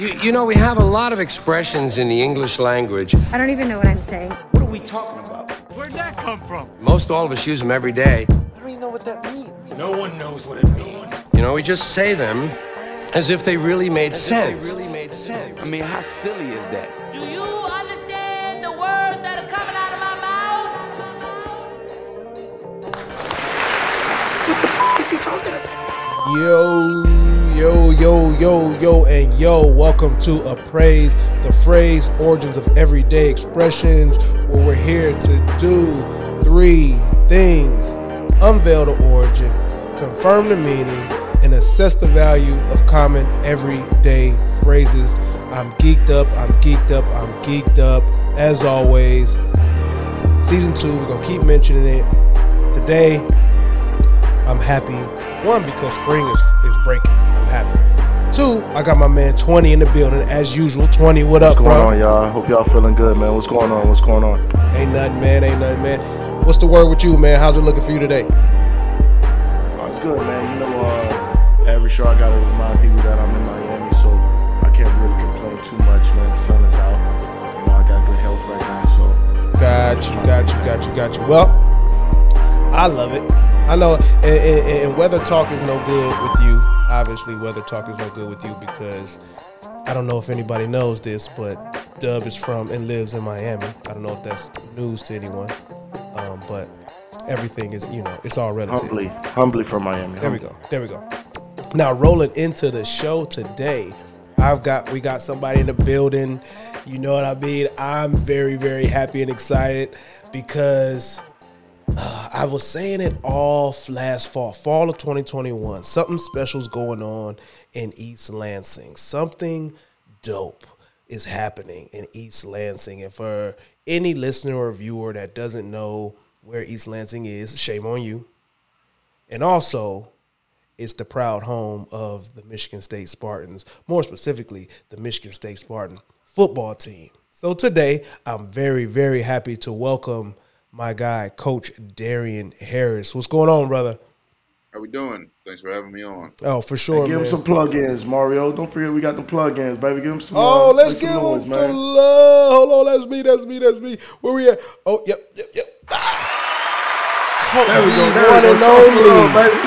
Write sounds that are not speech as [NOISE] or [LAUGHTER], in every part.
You, you know, we have a lot of expressions in the English language. I don't even know what I'm saying. What are we talking about? Where'd that come from? Most all of us use them every day. I don't even know what that means. No one knows what it means. You know, we just say them as if they really made sense. They really made sense. I mean, how silly is that? Do you understand the words that are coming out of my mouth? What the f- is he talking about? Yo, yo, yo, yo, yo, and yo, welcome to Appraise the Phrase Origins of Everyday Expressions, where we're here to do three things unveil the origin, confirm the meaning, and assess the value of common everyday phrases. I'm geeked up, I'm geeked up, I'm geeked up. As always, season two, we're gonna keep mentioning it. Today, I'm happy. One, because spring is, is breaking. I'm. Two, I got my man 20 in the building as usual. 20, what up? What's up, going bro? on, y'all? Hope y'all feeling good, man. What's going on? What's going on? Ain't nothing, man. Ain't nothing, man. What's the word with you, man? How's it looking for you today? Oh, it's good, man. You know, uh, every show I gotta remind people that I'm in Miami, so I can't really complain too much, man. The sun is out. You know, I got good health right now, so Got you, got you, got you, got you. Well, I love it. I know, and, and, and weather talk is no good with you. Obviously, weather talk is no good with you because I don't know if anybody knows this, but Dub is from and lives in Miami. I don't know if that's news to anyone, um, but everything is, you know, it's all relative. humbly, humbly from Miami. There we go. There we go. Now rolling into the show today, I've got we got somebody in the building. You know what I mean? I'm very very happy and excited because I was saying it all last fall, fall of 2021. Something special's going on in East Lansing. Something dope is happening in East Lansing. And for any listener or viewer that doesn't know where East Lansing is, shame on you. And also, it's the proud home of the Michigan State Spartans, more specifically, the Michigan State Spartan football team. So today, I'm very, very happy to welcome my guy, Coach Darien Harris. What's going on, brother? How we doing? Thanks for having me on. Oh, for sure, Give man. him some plug-ins, Mario. Don't forget we got the plug-ins, baby. Give him some. Oh, uh, let's give some him noise, some love. Hold on, that's me, that's me, that's me. Where we at? Oh, yep, yep, yep. Ah. Coach, There we go. the There one we go. and only. love, baby.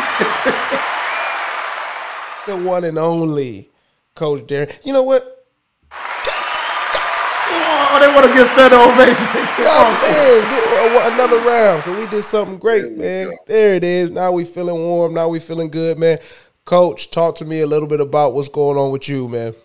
[LAUGHS] the one and only Coach Darren. You know what? Oh, they want to get standing ovation. Yeah, I'm [LAUGHS] saying another round because we did something great, man. There it is. Now we feeling warm. Now we feeling good, man. Coach, talk to me a little bit about what's going on with you, man.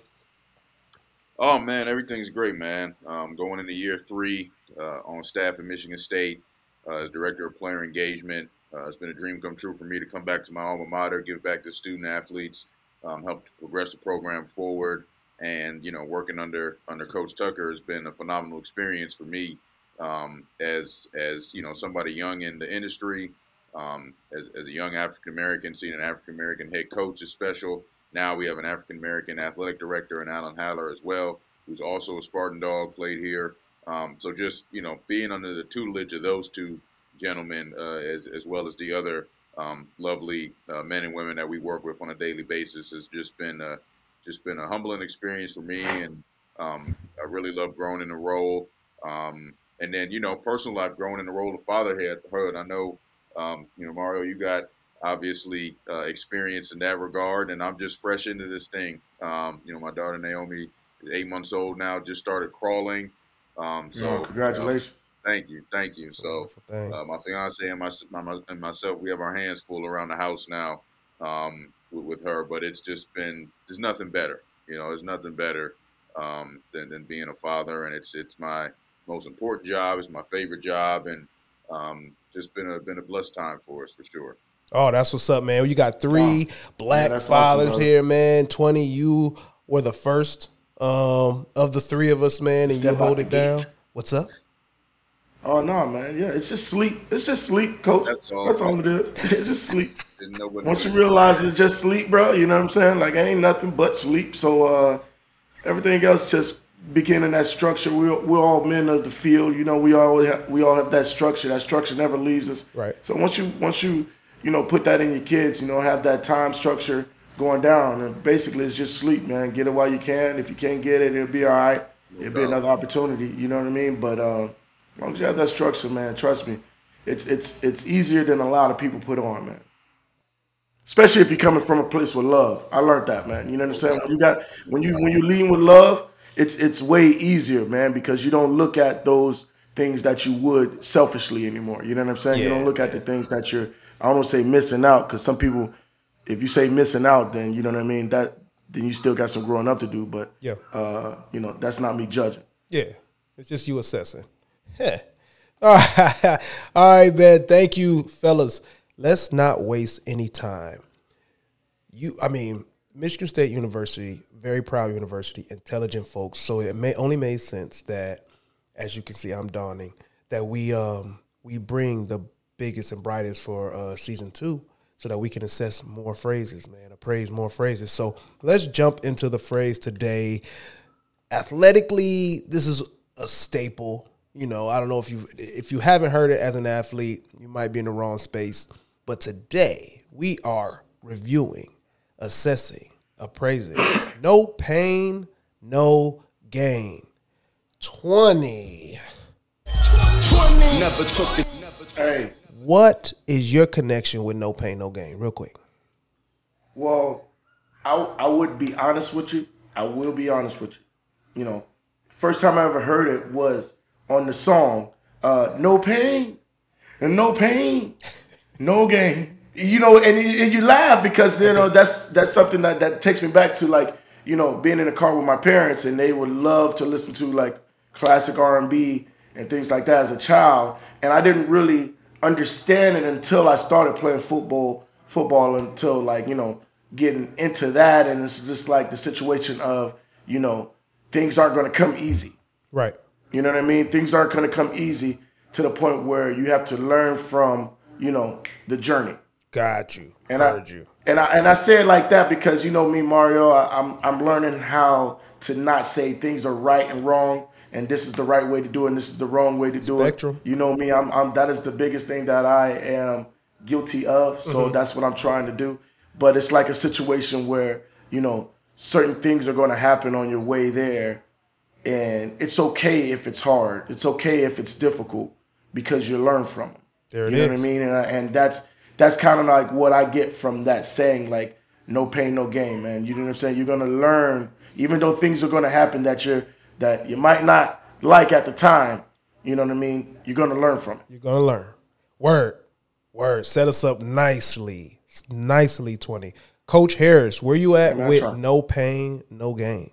Oh man, everything's great, man. Um, going into year three uh, on staff at Michigan State uh, as director of player engagement. Uh, it's been a dream come true for me to come back to my alma mater, give back to student athletes, um, help progress the program forward, and you know, working under under Coach Tucker has been a phenomenal experience for me um, as as you know somebody young in the industry. Um, as, as a young African American, seeing an African American head coach is special. Now we have an African American athletic director in Alan Haller as well, who's also a Spartan dog, played here. Um, so just you know, being under the tutelage of those two gentlemen, uh, as as well as the other um, lovely uh, men and women that we work with on a daily basis, has just been a just been a humbling experience for me, and um, I really love growing in the role. Um, and then you know, personal life, growing in the role of fatherhood. I know, um, you know, Mario, you got obviously uh, experience in that regard, and I'm just fresh into this thing. Um, you know, my daughter Naomi is eight months old now, just started crawling. Um, so congratulations. thank you, thank you. A So uh, my fiance and my, my and myself, we have our hands full around the house now um, with, with her. But it's just been there's nothing better. You know, there's nothing better um, than, than being a father, and it's it's my most important job. It's my favorite job, and um, just been a been a blessed time for us for sure. Oh, that's what's up, man. You got three black that's fathers brother. here, man. 20, you were the first um, of the three of us, man, and Step you hold it down. gate. What's up? Oh no, man. Yeah, it's just sleep. It's just sleep, coach. That's all. That's all it is. [LAUGHS] It's just sleep. [LAUGHS] Didn't know what Once you realize it's just sleep, bro, you know what I'm saying? Like ain't nothing but sleep. So uh everything else just beginning that structure. We're we're all men of the field. You know, we all have, we all have that structure. That structure never leaves us. Right. So once you once you you know put that in your kids, you know, have that time structure going down. And basically, it's just sleep, man. Get it while you can. If you can't get it, it'll be all right. It'll be another opportunity. You know what I mean? But uh, as long as you have that structure, man, trust me, it's it's it's easier than a lot of people put on, man. Especially if you're coming from a place with love. I learned that, man. You know what I'm saying? When you got when you when you lean with love, it's it's way easier, man, because you don't look at those things that you would selfishly anymore. You know what I'm saying? You don't look at the things that you're I don't say missing out because some people if you say missing out, then you know what I mean. That then you still got some growing up to do. But Yeah. uh, you know that's not me judging. Yeah, it's just you assessing. Heh. [LAUGHS] All right, all right, man. Thank you, fellas. Let's not waste any time. You, I mean, Michigan State University, very proud university, intelligent folks. So it may only made sense that, as you can see, I'm dawning that we um we bring the biggest and brightest for uh, season two, so that we can assess more phrases, man, appraise more phrases. So let's jump into the phrase today athletically, this is a staple. You know, I don't know if you if you haven't heard it as an athlete, you might be in the wrong space. But today we are reviewing, assessing, appraising. no pain, no gain. Twenty. 20. Never took the. Hey, What is your connection with no pain, no gain? Real quick. well, I I would be honest with you. I will be honest with you. You know, first time I ever heard it was on the song uh, "No Pain" and "No Pain, No Gain." You know, and, you- and you laugh because you know that's that's something that that takes me back to like you know being in the car with my parents and they would love to listen to like classic R and B and things like that as a child, and I didn't really understand it until I started playing football football until like you know getting into that. And it's just like the situation of you know things aren't going to come easy. Right. you know what i mean? Things aren't going to come easy to the point where you have to learn from you know the journey Got you. and Heard I, you. and I and I say it like that because you know me, Mario. I, I'm I'm learning how to not say things are right and wrong, and this is the right way to do it, and this is the wrong way to do Spectrum. it. You know me. I'm, I'm that is the biggest thing that I am guilty of. So Mm-hmm. that's what I'm trying to do. But it's like a situation where you know certain things are going to happen on your way there, and it's okay if it's hard. It's okay if it's difficult because you learn from them. There it you know what I mean? And, and that's that's kind of like what I get from that saying, like no pain, no gain, man. You know what I'm saying? You're gonna learn, even though things are gonna happen that you're that you might not like at the time. You know what I mean? You're gonna learn from it. You're gonna learn. Word, word. Set us up nicely, nicely. Twenty. Coach Harris, where you at Man, with try. no pain, no gain?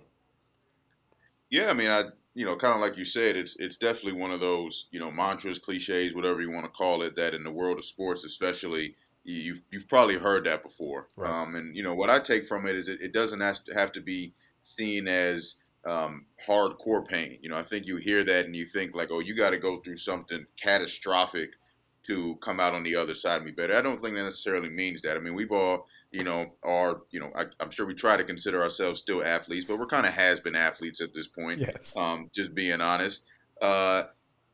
Yeah, I mean, I you know, kind of like you said, it's it's definitely one of those you know mantras, cliches, whatever you want to call it. That in the world of sports, especially, you- you've you've probably heard that before. Right. Um, and you know what I take from it is it, it doesn't have to have to be seen as um, hardcore pain. You know, I think you hear that and you think like, oh, you got to go through something catastrophic to come out on the other side and be better. I don't think that necessarily means that. I mean, we've all, you know, are, you know, I, I'm sure we try to consider ourselves still athletes, but we're kind of has been athletes at this point. Yes. Um, just being honest. Uh,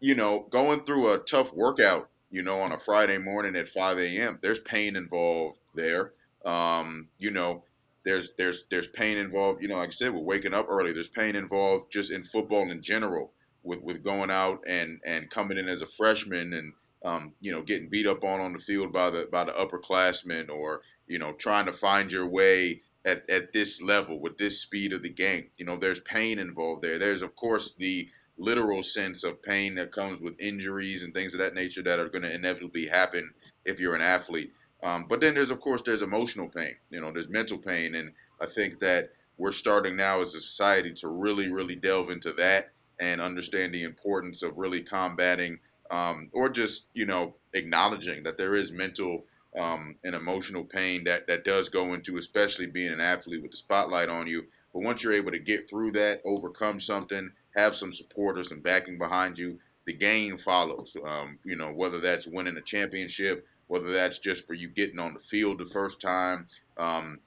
you know, going through a tough workout, you know, on a Friday morning at 5 a.m., there's pain involved there. Um, you know, there's there's there's pain involved. You know, like I said, we're waking up early. There's pain involved just in football in general with with going out and and coming in as a freshman and um, you know getting beat up on on the field by the by the upperclassmen or you know trying to find your way at, at this level with this speed of the game. You know, there's pain involved there. There's of course the literal sense of pain that comes with injuries and things of that nature that are going to inevitably happen if you're an athlete. Um, but then there's of course there's emotional pain. You know, there's mental pain, and I think that we're starting now as a society to really, really delve into that and understand the importance of really combating um, or just you know acknowledging that there is mental um, and emotional pain that that does go into especially being an athlete with the spotlight on you. But once you're able to get through that, overcome something, have some supporters and backing behind you, the gain follows. Um, you know, whether that's winning a championship, whether that's just for you getting on the field the first time, um,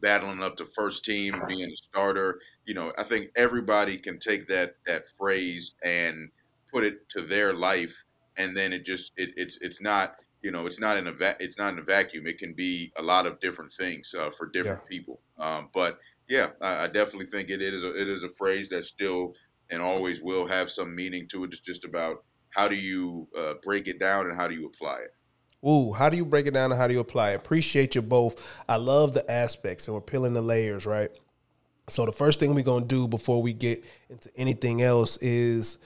battling up to first team, being a starter. You know, I think everybody can take that that phrase and put it to their life, and then it just it, it's it's not you know, it's not in a va- it's not in a vacuum. It can be a lot of different things uh, for different Yeah. people. Um, but yeah, I, I definitely think it is a, it is a phrase that still and always will have some meaning to it. It's just about how do you uh, break it down and how do you apply it. Ooh, how do you break it down and how do you apply it? Appreciate you both. I love the aspects and we're peeling the layers, right? So the first thing we're gonna do before we get into anything else is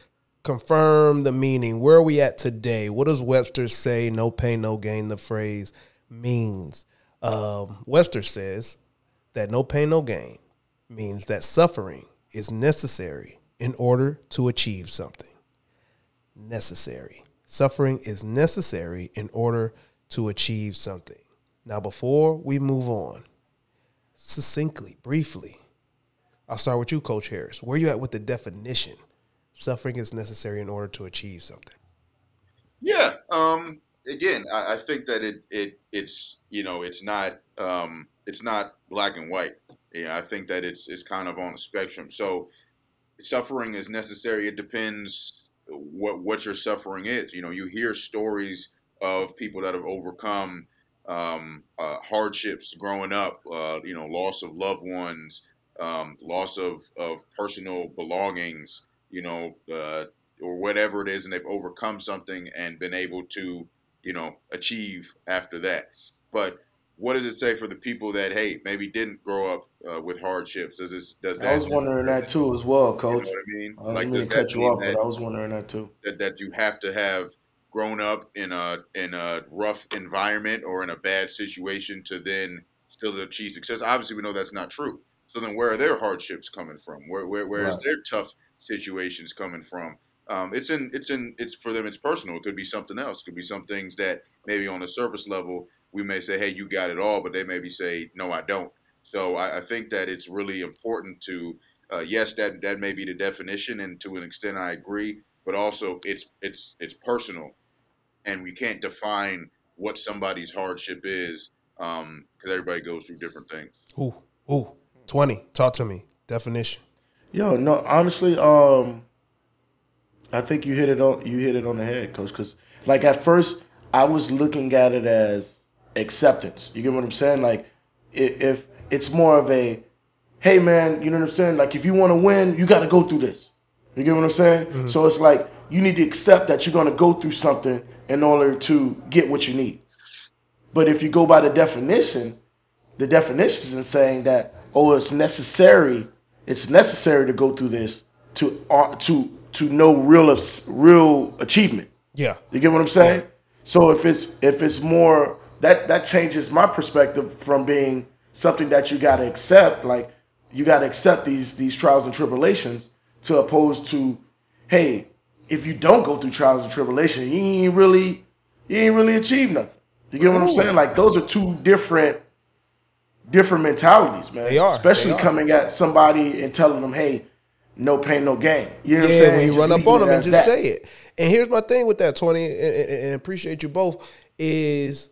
confirm the meaning. Where are we at today? What does Webster say? No pain, no gain. The phrase means. Um, Webster says that no pain, no gain means that suffering is necessary in order to achieve something necessary. Suffering is necessary in order to achieve something. Now, before we move on, succinctly, briefly, I'll start with you, Coach Harris. Where are you at with the definition? Suffering is necessary in order to achieve something. Yeah. Um, again, I, I think that it, it it's you know it's not um, it's not black and white. Yeah, I think that it's it's kind of on a spectrum. So suffering is necessary. It depends what what your suffering is. You know, you hear stories of people that have overcome um, uh, hardships growing up. Uh, you know, loss of loved ones, um, loss of of personal belongings. You know, uh, or whatever it is, and they've overcome something and been able to, you know, achieve after that. But what does it say for the people that hey maybe didn't grow up uh, with hardships? Does this does that? I was wondering that too as well, You Coach. know what I mean? I didn't mean does to that cut you off, that, I was wondering that too. that that you have to have grown up in a in a rough environment or in a bad situation to then still achieve success? Obviously, we know that's not true. So then, where are their hardships coming from? Where where where is Right. their tough situations coming from? Um, it's in it's in it's for them. It's personal. It could be something else. It could be some things that maybe on the surface level we may say, "Hey, you got it all," but they maybe say, "No, I don't." So I, I think that it's really important to uh, yes, that that may be the definition, and to an extent, I agree. But also, it's it's it's personal, and we can't define what somebody's hardship is because everybody goes through different things. Ooh, ooh, 20. Talk to me. Definition. Yo, no, honestly, um, I think you hit it on you hit it on the head, coach. Because like at first, I was looking at it as acceptance. You get what I'm saying? Like, i- if it's more of a, hey man, you know what I'm saying? Like, if you want to win, you got to go through this. You get what I'm saying? So it's like you need to accept that you're gonna go through something in order to get what you need. But if you go by the definition, the definition isn't saying that oh it's necessary it's necessary to go through this to uh, to to know real real achievement. Yeah. you get what i'm saying? So if it's if it's more that that changes my perspective from being something that you got to accept like you got to accept these these trials and tribulations to opposed to hey if you don't go through trials and tribulations you ain't really you ain't really achieved nothing. You get what i'm saying? Like those are two different different mentalities, man. They are. Especially They are. coming at somebody and telling them, "Hey, no pain, no gain." You know what I'm Yeah, saying? when you Just run up on them and just that. say it. And here's my thing with that, 20, and, and- and appreciate you both, is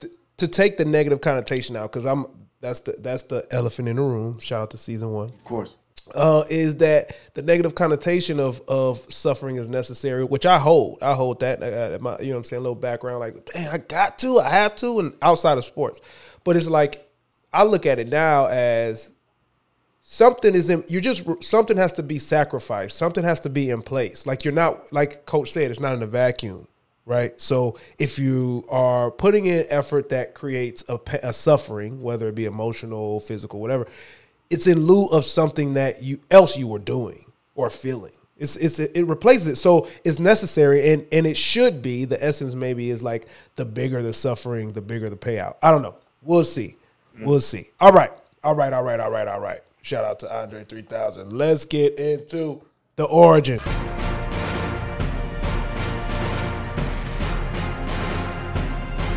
th- to take the negative connotation out, because I'm that's the that's the elephant in the room. Shout out to season one. Of course. uh, is that the negative connotation of of suffering is necessary, which I hold. I hold that. Uh, my, you know what I'm saying? A little background, like, dang, I got to, I have to, and outside of sports. But it's like, I look at it now as something is in, You're just, something has to be sacrificed. Something has to be in place. Like, you're not, like Coach said, it's not in a vacuum. Right. So if you are putting in effort that creates a, a suffering, whether it be emotional, physical, whatever, it's in lieu of something that you else you were doing or feeling. It's it's it replaces it. So it's necessary and and it should be. The essence maybe is like the bigger the suffering, the bigger the payout. I don't know. We'll see. Mm-hmm. We'll see. All right. All right. All right. All right. All right. Shout out to Andre 3000. Let's get into the origin.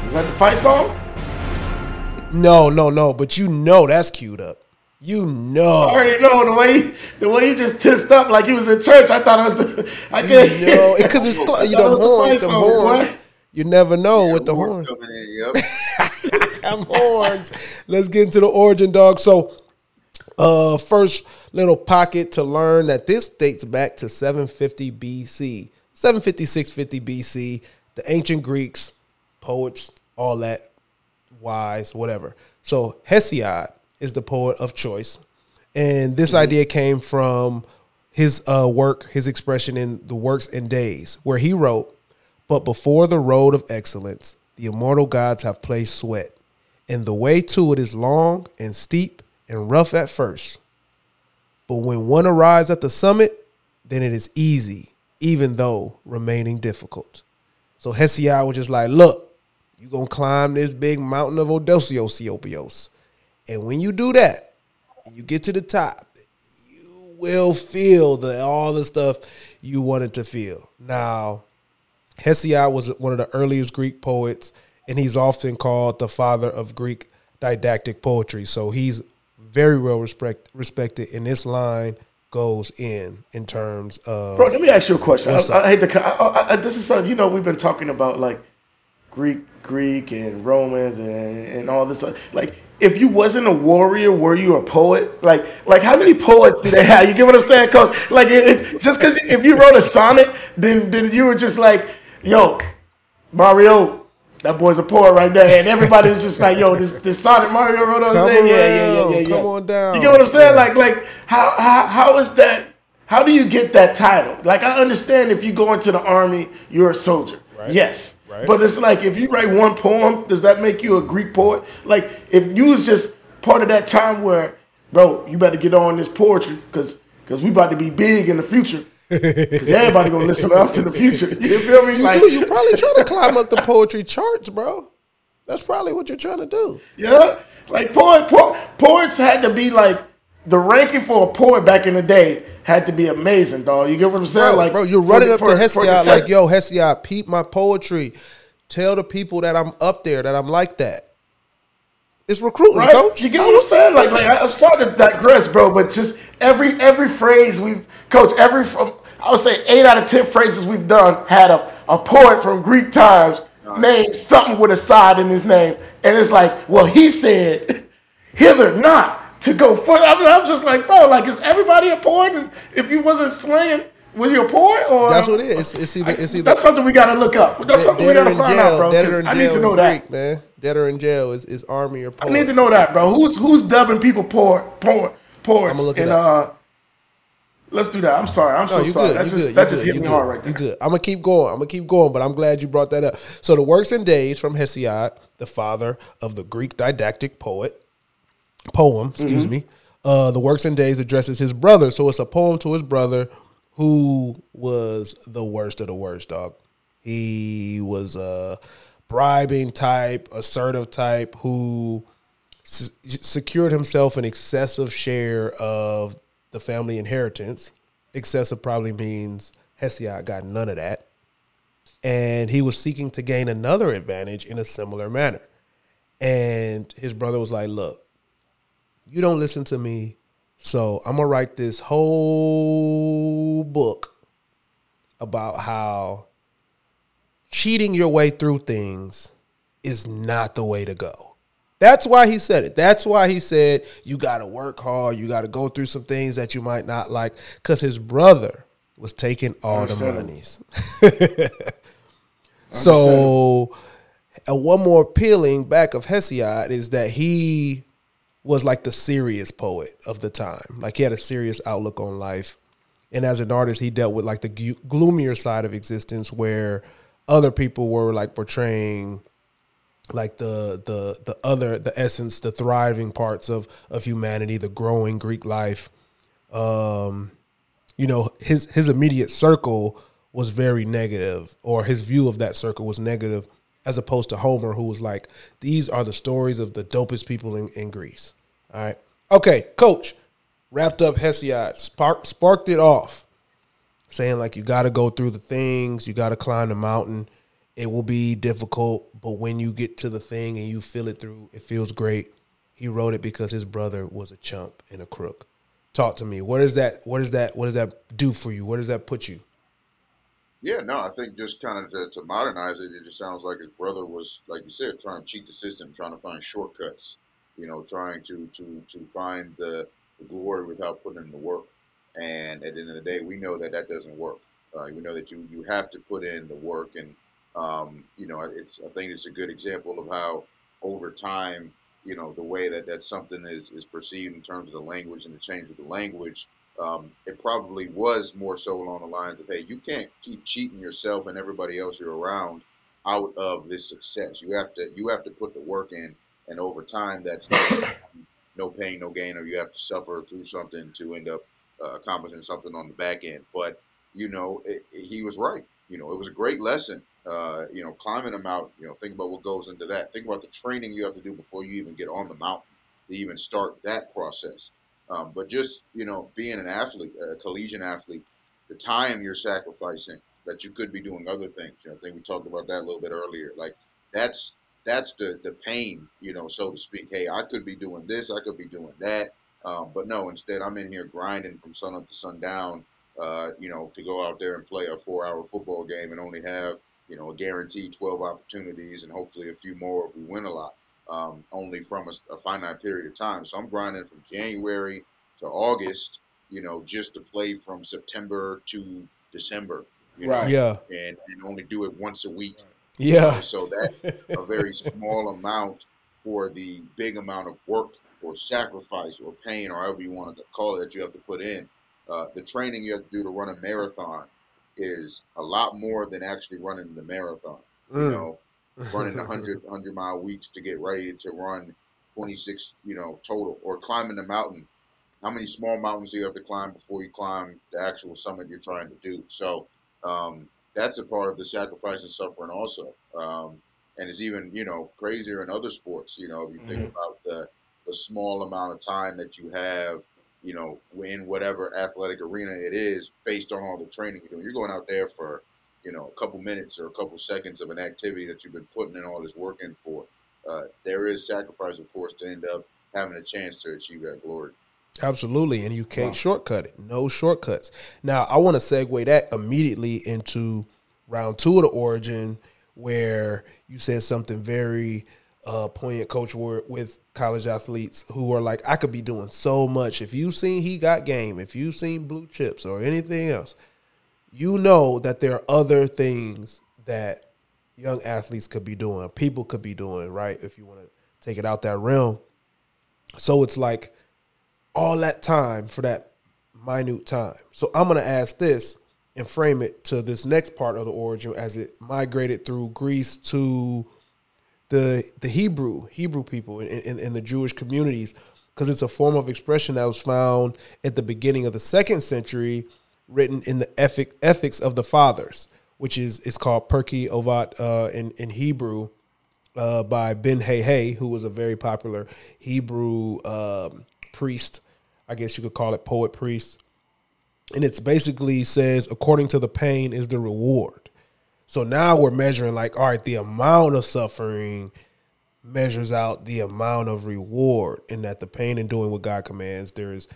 Is that the fight song? No, no, no. But you know that's queued up. You know. I know. already know the way he, the way he just tensed up like he was in church. I thought it was. I You can't. know. Because it's you [LAUGHS] know was the horns, fight them song, horns. boy. You never know with the horn. Coming in, yep. [LAUGHS] [LAUGHS] them horns. Let's get into the origin, dog. So, uh, first little pocket to learn that this dates back to 750 BC, 750, 650 BC. The ancient Greeks poets, all that, wise, whatever. So Hesiod is the poet of choice, and this idea came from his uh, work, his expression in the Works and Days, where he wrote, "But before the road of excellence, the immortal gods have placed sweat, and the way to it is long and steep and rough at first. But when one arrives at the summit, then it is easy, even though remaining difficult. So Hesiod was just like, look, you're going to climb this big mountain of Odysseus, And when you do that, you get to the top, you will feel the all the stuff you wanted to feel. Now, Hesiod was one of the earliest Greek poets, and he's often called the father of Greek didactic poetry. So he's very well respect, respected, and this line goes in in terms of. Bro, let me ask you a question. I, I, hate to. I, I, this is something you know we've been talking about like Greek, Greek, and Romans, and, and all this. Like, if you wasn't a warrior, were you a poet? Like, like how many poets do they have? You get what I'm saying? Cause like, it, it, just because if you wrote a sonnet, then then you were just like, yo, Mario, that boy's a poet right there, and everybody was just like, "Yo, this this Sonic Mario wrote on yeah, yeah, yeah, yeah, yeah. Come on down. You get what I'm saying? Like, like how how how is that? How do you get that title? Like, I understand if you go into the army, you're a soldier. Right. Yes. Right. But it's like if you write one poem, does that make you a Greek poet? Like, if you was just part of that time where, bro, you better get on this poetry because because we about to be big in the future. Because everybody gonna listen to us in the future. [LAUGHS] You feel me? You like, do. You probably trying to climb up the poetry charts, bro. That's probably what you're trying to do. Yeah, like poet, poet, poets had to be like the ranking for a poet back in the day had to be amazing, dog. You get what I'm saying? Bro, like, bro, you're running up to Hesiod like, yo, Hesiod, peep my poetry. Tell the people that I'm up there, that I'm like that. It's recruiting, right? coach. You get what I'm saying? Like, like I'm sorry to digress, bro, but just every every phrase we've, coach, every from I would say eight out of ten phrases we've done had a, a poet from Greek times named something with a side in his name, and it's like, well, he said, hither not to go further. I mean, I'm just like, bro, like, is everybody a poet? And if you wasn't slaying, was you a poet or that's what it is? It's, it's either it's either that's something we got to look up. That's something we got to find jail, out, bro. I need to know that, Greek, man. Dead or in jail is, is army or poet. I need to know that, bro. Who's who's dubbing people poet, poet, poets? I'm and uh, let's do that. I'm sorry. I'm no, so sorry. Good, that just good, that just good, hit me hard right there. You good? I'm gonna keep going. I'm gonna keep going, but I'm glad you brought that up. So the works and days from Hesiod, the father of the Greek didactic poet poem. Excuse mm-hmm. me. Uh, the works and days addresses his brother, so it's a poem to his brother who was the worst of the worst, dog. He was a bribing type, assertive type who s- secured himself an excessive share of the family inheritance. Excessive probably means Hesiod got none of that. And he was seeking to gain another advantage in a similar manner. And his brother was like, Look, you don't listen to me. So I'm going to write this whole book about how cheating your way through things is not the way to go. That's why he said it. That's why he said you got to work hard. You got to go through some things that you might not like because his brother was taking all the monies. [LAUGHS] so, and one more peeling back of Hesiod is that he was like the serious poet of the time. Like he had a serious outlook on life. And as an artist, he dealt with like the gloomier side of existence where other people were like portraying like the the the other the essence the thriving parts of of humanity the growing greek life. Um you know his his immediate circle was very negative or his view of that circle was negative as opposed to homer who was like these are the stories of the dopest people in, in greece. All right. Okay coach wrapped up hesiod spark, sparked it off saying like you got to go through the things you got to climb the mountain it will be difficult, but when you get to the thing and you feel it through, it feels great. He wrote it because his brother was a chump and a crook. Talk to me. What is that? What is that? What does that do for you? Where does that put you? Yeah, no, I think just kind of to, to, modernize it, it just sounds like his brother was, like you said, trying to cheat the system, trying to find shortcuts, you know, trying to to to find the, the glory without putting in the work. And at the end of the day, we know that that doesn't work. Uh, we know that you you have to put in the work and Um, you know, it's I think it's a good example of how over time, you know, the way that that something is is perceived in terms of the language and the change of the language. Um, it probably was more so along the lines of, hey, you can't keep cheating yourself and everybody else you're around out of this success. You have to you have to put the work in, and over time, that's [COUGHS] no pain, no gain, or you have to suffer through something to end up uh, accomplishing something on the back end. But you know, it, it, he was right. You know, it was a great lesson. Uh, you know, climbing a mountain. You know, think about what goes into that. Think about the training you have to do before you even get on the mountain to even start that process. Um, but just you know, being an athlete, a collegiate athlete, the time you're sacrificing that you could be doing other things. You know, I think we talked about that a little bit earlier. Like that's that's the the pain, you know, so to speak. Hey, I could be doing this, I could be doing that, um, but no. Instead, I'm in here grinding from sun up to sundown. Uh, you know, to go out there and play a four-hour football game and only have you know a guaranteed 12 opportunities and hopefully a few more if we win a lot. Um, only from a, a finite period of time. So I'm grinding from January to August, you know, just to play from September to December. You Right. know, Yeah. and, and only do it once a week. Yeah. So that's a very small amount for the big amount of work or sacrifice or pain or however you want to call it that you have to put in. Uh, the training you have to do to run a marathon is a lot more than actually running the marathon. You Mm. know, running 100, 100 mile weeks to get ready to run 26, you know, total or climbing the mountain. How many small mountains do you have to climb before you climb the actual summit you're trying to do? So um, that's a part of the sacrifice and suffering also. Um, and it's even, you know, crazier in other sports. You know, if you think about the, the small amount of time that you have, you know, in whatever athletic arena it is, based on all the training you're doing. You're going out there for, you know, a couple minutes or a couple seconds of an activity that you've been putting in all this work in for. Uh, there is sacrifice, of course, to end up having a chance to achieve that glory. Absolutely, and you can't shortcut it. No shortcuts. Now, I want to segue that immediately into round two of the origin, where you said something very uh, poignant, Coach Ward, with college athletes who are like, "I could be doing so much." If you've seen He Got Game, if you've seen Blue Chips or anything else, you know that there are other things that young athletes could be doing, people could be doing, right? If you want to take it out that realm. So it's like all that time for that minute time. So I'm going to ask this and frame it to this next part of the origin as it migrated through Greece to the the Hebrew Hebrew people in, in, in the Jewish communities because it's a form of expression that was found at the beginning of the second century, written in the ethic, ethics of the fathers, which is it's called Pirkei Avot uh, in in Hebrew uh, by Ben Hay who was a very popular Hebrew um, priest. I guess you could call it poet priest. And it's basically says, according to the pain is the reward. So now we're measuring like, all right, the amount of suffering measures out the amount of reward, and that the pain in doing what God commands, there is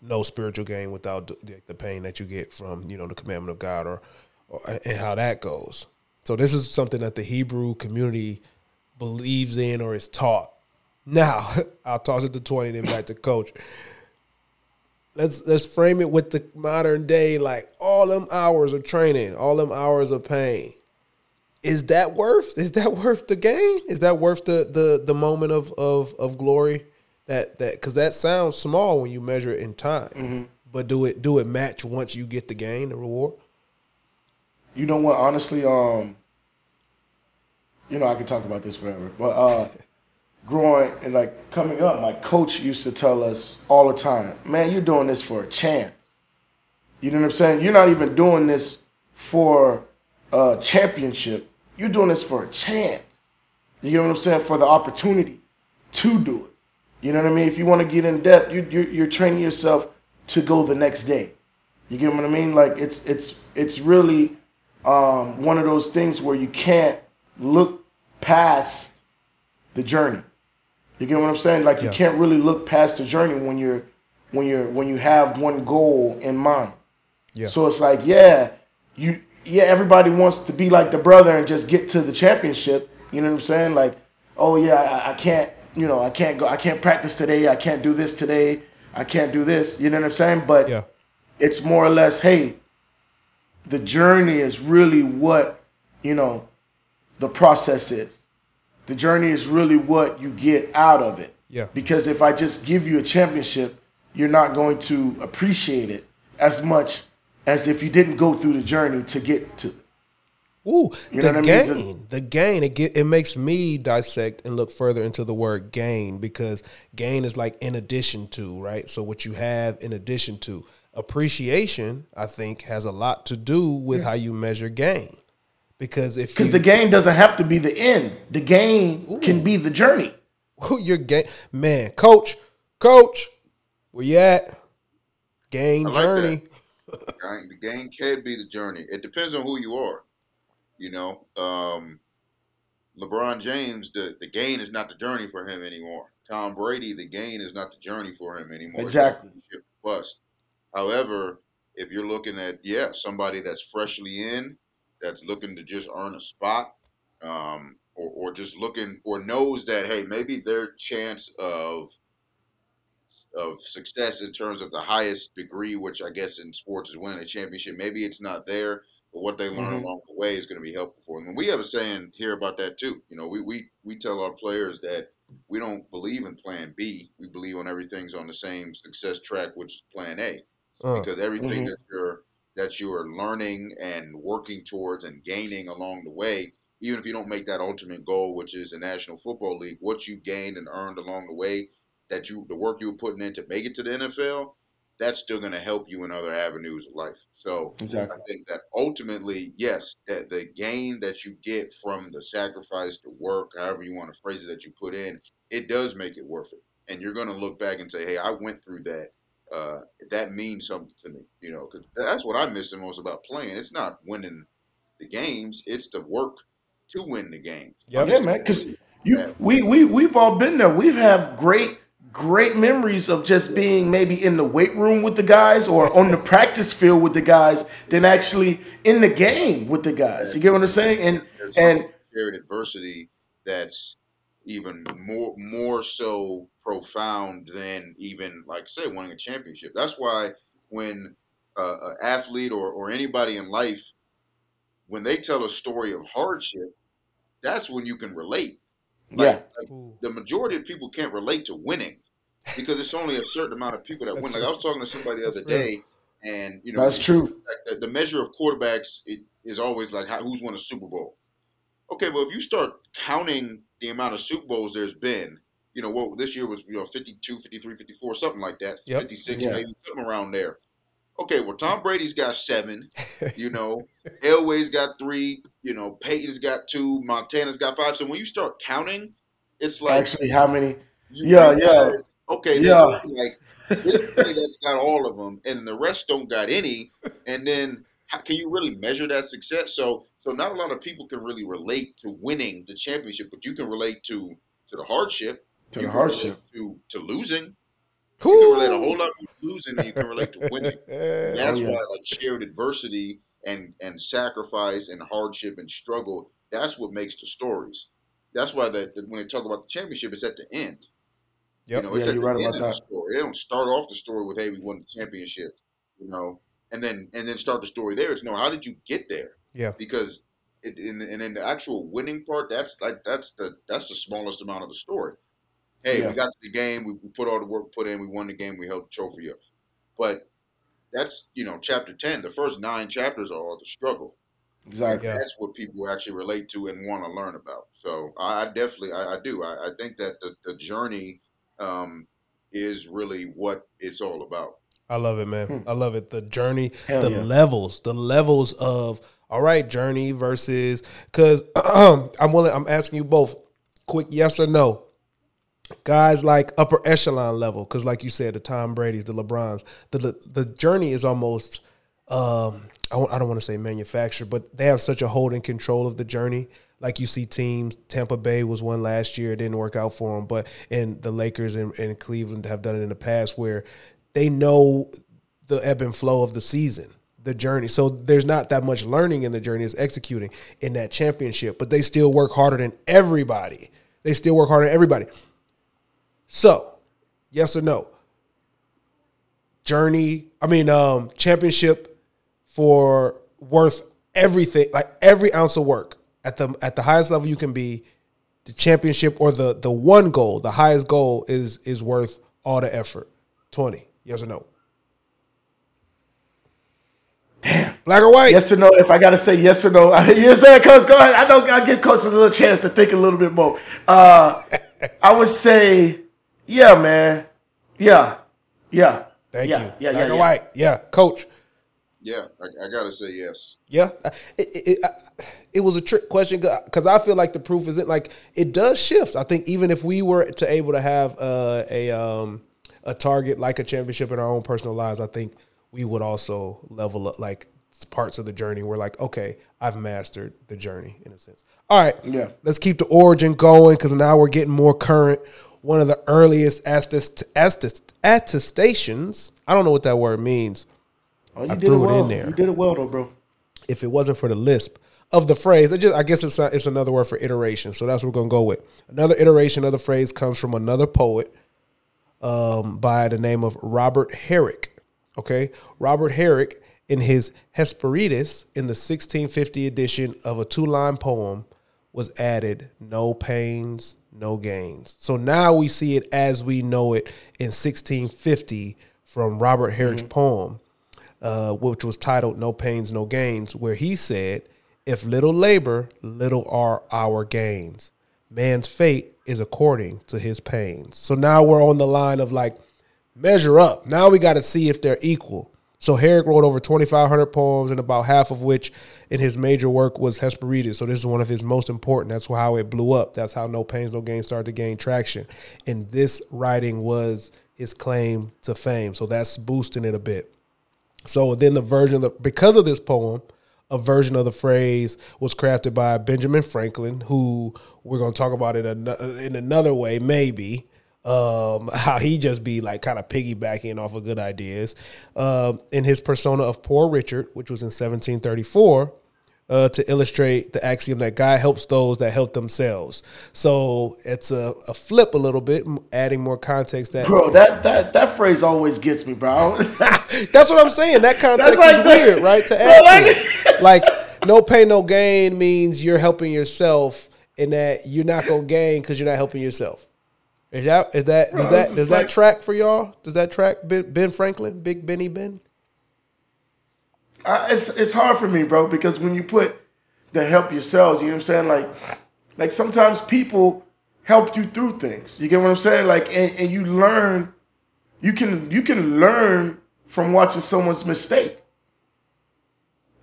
no spiritual gain without the, pain that you get from you know the commandment of God, or, or and how that goes. So this is something that the Hebrew community believes in or is taught. Now [LAUGHS] I'll toss it to twenty, then back to coach. Let's let's frame it with the modern day, like all them hours of training, all them hours of pain. Is that worth? Is that worth the gain? Is that worth the the the moment of of of glory? That that because that sounds small when you measure it in time, but do it do it match once you get the gain, the reward? You know what? Honestly, um, you know I could talk about this forever, but uh, [LAUGHS] growing and like coming up, my coach used to tell us all the time, "Man, you're doing this for a chance." You know what I'm saying? You're not even doing this for a championship. You're doing this for a chance. You know what I'm saying? For the opportunity to do it. You know what I mean? If you want to get in depth, you, you're, you're training yourself to go the next day. You get what I mean? Like it's it's it's really um, one of those things where you can't look past the journey. You get what I'm saying? Like you Yeah. can't really look past the journey when you're when you're when you have one goal in mind. Yeah. So it's like, yeah, you yeah, everybody wants to be like the brother and just get to the championship. You know what I'm saying? Like, oh yeah, I, I can't, you know, I can't go, I can't practice today. I can't do this today. I can't do this. You know what I'm saying? But Yeah, it's more or less, hey, the journey is really what, you know, the process is. The journey is really what you get out of it. Yeah. Because if I just give you a championship, you're not going to appreciate it as much as if you didn't go through the journey to get to. Ooh, You the know what I mean? gain, the gain. It get, it makes me dissect and look further into the word gain because gain is like in addition to, right? So what you have in addition to appreciation, I think, has a lot to do with how you measure gain. Because if Because the game doesn't have to be the end. The gain can be the journey. [LAUGHS] your gain, man, coach, coach, where you at? Gain I like journey. The game can be the journey. It depends on who you are. You know, um, LeBron James, the, the gain is not the journey for him anymore. Tom Brady, the gain is not the journey for him anymore. It's Exactly. championship Bust. However, if you're looking at yeah somebody that's freshly in, that's looking to just earn a spot, um, or, or just looking or knows that hey maybe their chance of of success in terms of the highest degree, which I guess in sports is winning a championship. Maybe it's not there, but what they learn Mhm. along the way is going to be helpful for them. And we have a saying here about that too. You know, we we we tell our players that we don't believe in Plan B. We believe on everything's on the same success track, which is Plan A, Uh, because everything Mhm. that you're that you are learning and working towards and gaining along the way, even if you don't make that ultimate goal, which is the National Football League, what you gained and earned along the way, that you the work you were putting in to make it to the NFL, that's still going to help you in other avenues of life. So Exactly. I think that ultimately, yes, that the gain that you get from the sacrifice, the work, however you want to phrase it, that you put in, it does make it worth it. And you're going to look back and say, "Hey, I went through that. Uh, that means something to me." You know, because that's what I miss the most about playing. It's not winning the games; it's the work to win the games. Yep. Yeah, man. Because you, we, we, we've all been there. We've have great, great memories of just being maybe in the weight room with the guys or on the practice field with the guys than actually in the game with the guys. You get what I'm saying? And and shared adversity that's even more more so profound than even like I say winning a championship. That's why when uh, an athlete or, or anybody in life when they tell a story of hardship, that's when you can relate. yeah, Like, like the majority of people can't relate to winning because it's only a certain amount of people that win. That's Like I was talking to somebody the other day, and you know that's true. the, the measure of quarterbacks it, is always like how, who's won a Super Bowl. Okay, well, if you start counting the amount of Super Bowls there's been, you know, what this year was, you know, 52, 53, 54, something like that, Yep. 56, Yeah. maybe something around there. Okay, well, Tom Brady's got seven, [LAUGHS] you know, Elway's got three, you know, Peyton's got two, Montana's got five. So when you start counting, it's like, Actually, how many? yeah, Yeah, realize, Okay, Yeah. like this many that's got all of them, and the rest don't got any. And then, how can you really measure that success? So, so not a lot of people can really relate to winning the championship, but you can relate to to the hardship. To you the hardship. to to losing. Cool. You can relate a whole lot to losing, and you can relate to winning. [LAUGHS] That's yeah. why, like shared adversity and and sacrifice and hardship and struggle. That's what makes the stories. That's why that that when they talk about the championship, it's at the end. Yep. You know, it's Yeah, at you're the right end about of the story. They don't start off the story with "Hey, we won the championship," you know, and then and then start the story there. It's no, how did you get there? Yeah. Because it, in, and in the actual winning part, that's like that's the that's the smallest amount of the story. Hey, Yeah. we got to the game. We, we put all the work put in. We won the game. We held the trophy up. But that's you know chapter ten. The first nine chapters are all the struggle. Exactly. Yeah. That's what people actually relate to and want to learn about. So I, I definitely, I, I do. I, I think that the, the journey um, is really what it's all about. I love it, man. Hmm. I love it. The journey, Hell the yeah. levels, the levels of all right, journey versus because [CLEARS THROAT] I'm willing. I'm asking you both, quick yes or no. Guys like upper echelon level, because like you said, the Tom Brady's, the LeBrons, the the, the journey is almost. Um, I, I don't want to say manufactured, but they have such a hold and control of the journey. Like you see teams, Tampa Bay was one last year, it didn't work out for them, but and the Lakers and, and Cleveland have done it in the past where they know the ebb and flow of the season, the journey. So there's not that much learning in the journey, it's executing in that championship, but they still work harder than everybody. They still work harder than everybody. So, yes or no? Journey, I mean, um, championship for worth everything, like every ounce of work. at the at the highest level you can be, the championship or the the one goal, the highest goal is is worth all the effort. Twenty, yes or no? Damn. Black or white? Yes or no? If I gotta say yes or no, [LAUGHS] you saying, Coach? Go ahead. I know I give Coach a little chance to think a little bit more. Uh, I would say, yeah, man, yeah, yeah. Thank yeah, you. Yeah, Black yeah, or yeah. white? Yeah, coach. Yeah, I, I gotta say yes. Yeah, it, it, it, it was a trick question because I feel like the proof isn't like it does shift. I think even if we were to able to have uh, a um, a target like a championship in our own personal lives, I think we would also level up like parts of the journey. We're like, okay, I've mastered the journey in a sense. All right, Yeah. Let's keep the origin going because now we're getting more current. One of the earliest attest, attest, attestations. I don't know what that word means. Oh, you I did threw it it in there. You did it well, though, bro. if it wasn't for the lisp of the phrase, it just, I guess it's a, it's another word for iteration. So that's what we're gonna go with. Another iteration of the phrase comes from another poet um, by the name of Robert Herrick. Okay, Robert Herrick in his Hesperides in the 1650 edition of a two line poem was added no pains, no gains. So now we see it as we know it in 1650 from Robert Herrick's poem uh, which was titled No Pains, No Gains, where he said, If little labor, little are our gains. Man's fate is according to his pains. So now we're on the line of like, measure up. Now we got to see if they're equal. So Herrick wrote over 2,500 poems, and about half of which in his major work was Hesperides. So this is one of his most important. That's how it blew up. That's how No Pains, No Gain started to gain traction. And this writing was his claim to fame. So that's boosting it a bit. So then the version of the, because of this poem, a version of the phrase was crafted by Benjamin Franklin, who we're going to talk about it in, another way, maybe. Um, [LAUGHS] how he just be like kind of piggybacking off of good ideas. Um, in his persona of Poor Richard, which was in 1734, uh, to illustrate the axiom that God helps those that help themselves. So it's a, a flip a little bit, adding more context that Bro, that that that phrase always gets me, bro. [LAUGHS] [LAUGHS] That's what I'm saying. That context like is weird, right? To [LAUGHS] Bro, add like- to it. like no pain, no gain means you're helping yourself, and that you're not gonna gain because you're not helping yourself. Is that is that does that does that track for y'all? Does that track Ben, ben Franklin, Big Benny Ben? I, it's it's hard for me, bro, because when you put the help yourselves, you know what I'm saying? Like, like sometimes people help you through things. You get what I'm saying? Like, and, and you learn, you can you can learn from watching someone's mistake.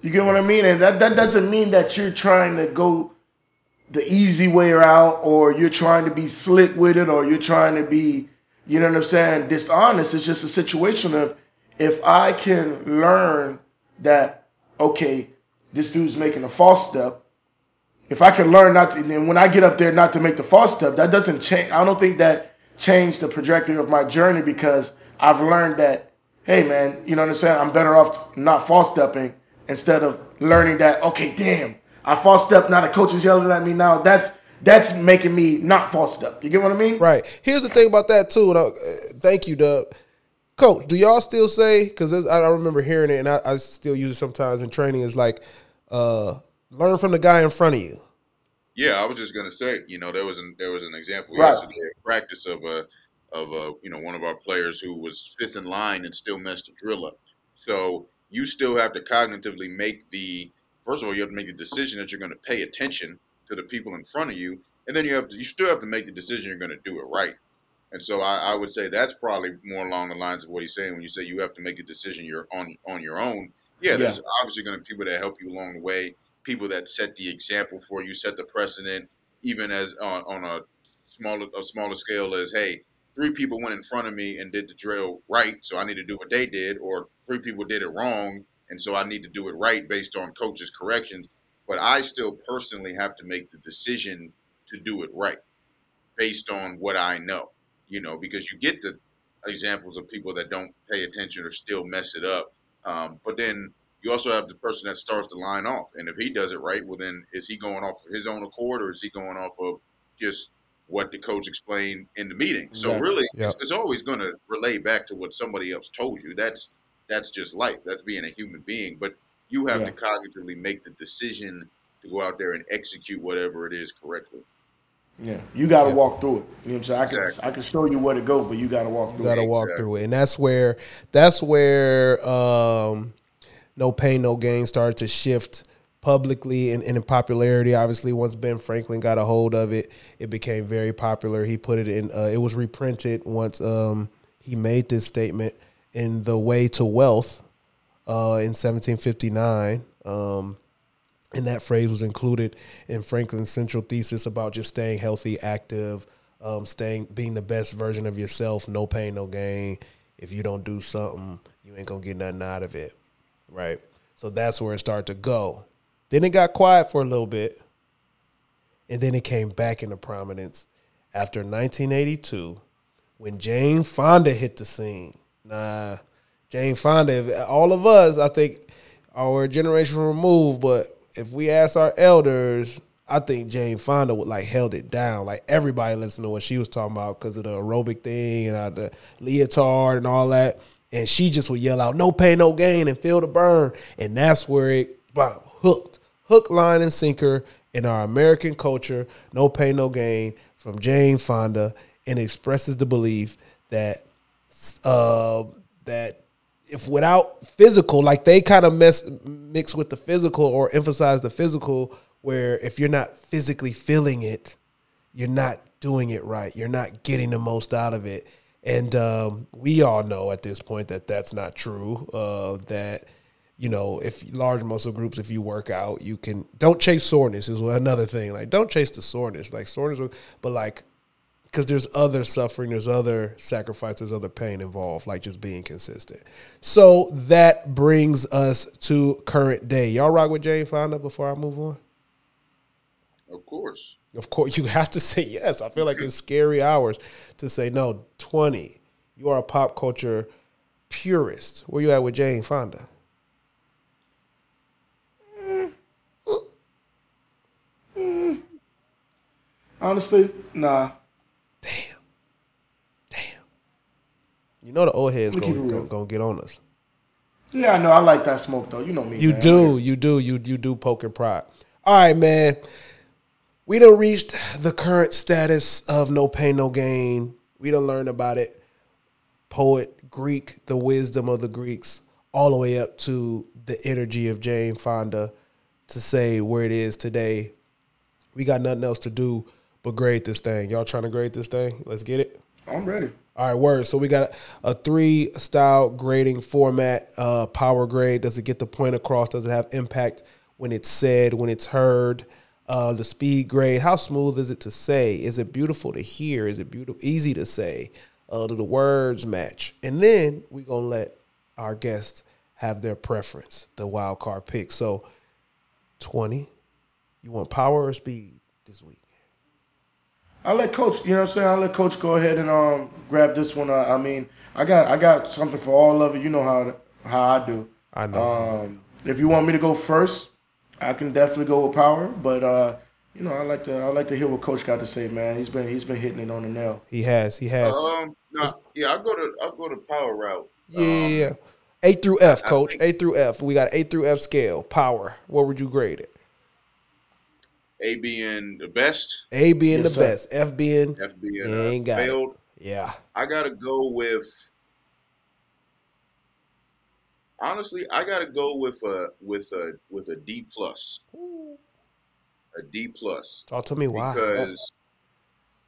You get what I mean? And that, that doesn't mean that you're trying to go the easy way out or you're trying to be slick with it or you're trying to be, you know what I'm saying, dishonest. It's just a situation of if I can learn that, okay, this dude's making a false step. If I can learn not to, and when I get up there not to make the false step, that doesn't change. I don't think that changed the trajectory of my journey because I've learned that, hey man, you know what I'm saying? I'm better off not false stepping instead of learning that, okay, damn, I false step, now the coach is yelling at me now. That's that's making me not false step. You get what I mean? Right. Here's the thing about that too. And I, uh, thank you, Doug. Coach, do y'all still say? Because I I remember hearing it, and I, I still use it sometimes in training. Is like, uh, learn from the guy in front of you. Yeah, I was just gonna say, you know, there was an there was an example Right. yesterday at practice of a of a you know one of our players who was fifth in line and still messed the drill up. So you still have to cognitively make the first of all you have to make the decision that you're going to pay attention to the people in front of you, and then you have to you still have to make the decision you're going to do it right. And so I, I would say that's probably more along the lines of what he's saying when you say you have to make a decision you're on on your own. Yeah, there's obviously going to be people that help you along the way, people that set the example for you, set the precedent, even as on, on a smaller a smaller scale as hey, three people went in front of me and did the drill right, so I need to do what they did, or three people did it wrong, and so I need to do it right based on coach's corrections. But I still personally have to make the decision to do it right based on what I know, you know, because you get the examples of people that don't pay attention or still mess it up. Um, but then you also have the person that starts the line off. And if he does it right, well, then is he going off of his own accord or is he going off of just what the coach explained in the meeting? So Exactly. really, Yeah. it's, it's always going to relay back to what somebody else told you. That's that's just life. That's being a human being. But you have Yeah. to cognitively make the decision to go out there and execute whatever it is correctly. Yeah, you got to walk through it. You know what I'm saying? I can Exactly. I can show you where to go, but you got to walk You through got to it. walk Exactly. through it, and that's where that's where um, no pain, no gain started to shift publicly and, and in popularity. Obviously, once Ben Franklin got a hold of it, it became very popular. He put it in. Uh, it was reprinted once um, he made this statement in the Way to Wealth uh, in 1759. Um, and that phrase was included in Franklin's central thesis about just staying healthy, active, um, staying being the best version of yourself. No pain, no gain. If you don't do something, you ain't gonna get nothing out of it, right? So that's where it started to go. Then it got quiet for a little bit, and then it came back into prominence after 1982 when Jane Fonda hit the scene. Nah, Jane Fonda. All of us, I think, our generation removed. But if we ask our elders, I think Jane Fonda would like held it down. Like everybody listened to what she was talking about because of the aerobic thing and uh, the leotard and all that. And she just would yell out, "No pain, no gain," and feel the burn. And that's where it wow, hooked, hook, line, and sinker in our American culture. No pain, no gain from Jane Fonda, and expresses the belief that uh, that if without physical, like they kind of mess mix with the physical or emphasize the physical, where if you're not physically feeling it, you're not doing it right. You're not getting the most out of it. And um, we all know at this point that that's not true. Uh, that you know, if large muscle groups, if you work out, you can don't chase soreness is another thing. Like don't chase the soreness, like soreness, but like because there's other suffering, there's other sacrifice, there's other pain involved, like just being consistent. So that brings us to current day. Y'all rock with Jane Fonda before I move on? Of course. Of course, you have to say yes. I feel like it's scary hours to say no. 20. You are a pop culture purist. Where you at with Jane Fonda? Mm. Mm. Mm. Honestly, nah. Damn. Damn. You know the old heads Let me gonna, gonna, gonna get on us. Yeah, I know. I like that smoke though. You know me. You man. do, you do, you you do poke and prod. All right, man. We done reached the current status of no pain, no gain. We done learned about it. Poet, Greek, the wisdom of the Greeks, all the way up to the energy of Jane Fonda to say where it is today. We got nothing else to do but grade this thing. Y'all trying to grade this thing? Let's get it. I'm ready. All right, word. So we got a, three style grading format. Uh, power grade. Does it get the point across? Does it have impact when it's said, when it's heard? Uh, the speed grade. How smooth is it to say? Is it beautiful to hear? Is it beautiful, easy to say? Uh, do the words match? And then we're gonna let our guests have their preference, the wild card pick. So, twenty. You want power or speed? I'll let coach. You know what I'm saying? I'll let coach go ahead and um grab this one. Uh, I mean, I got I got something for all of it. You know how how I do. I know. Um, if you want me to go first, I can definitely go with power. But uh, you know, I like to I like to hear what coach got to say, man. He's been he's been hitting it on the nail. he has. He has. Um, no, yeah, I'll go to I'll go to power route. Yeah, yeah, yeah. A through F, coach. think- A through F. We got A through F scale. Power. What would you grade it? A being the best, A being Yes, the sir. best. F being F being uh, ain't got it. failed. yeah. I gotta go with. Honestly, I gotta go with a with a with a D plus. A D plus Talk to me why. because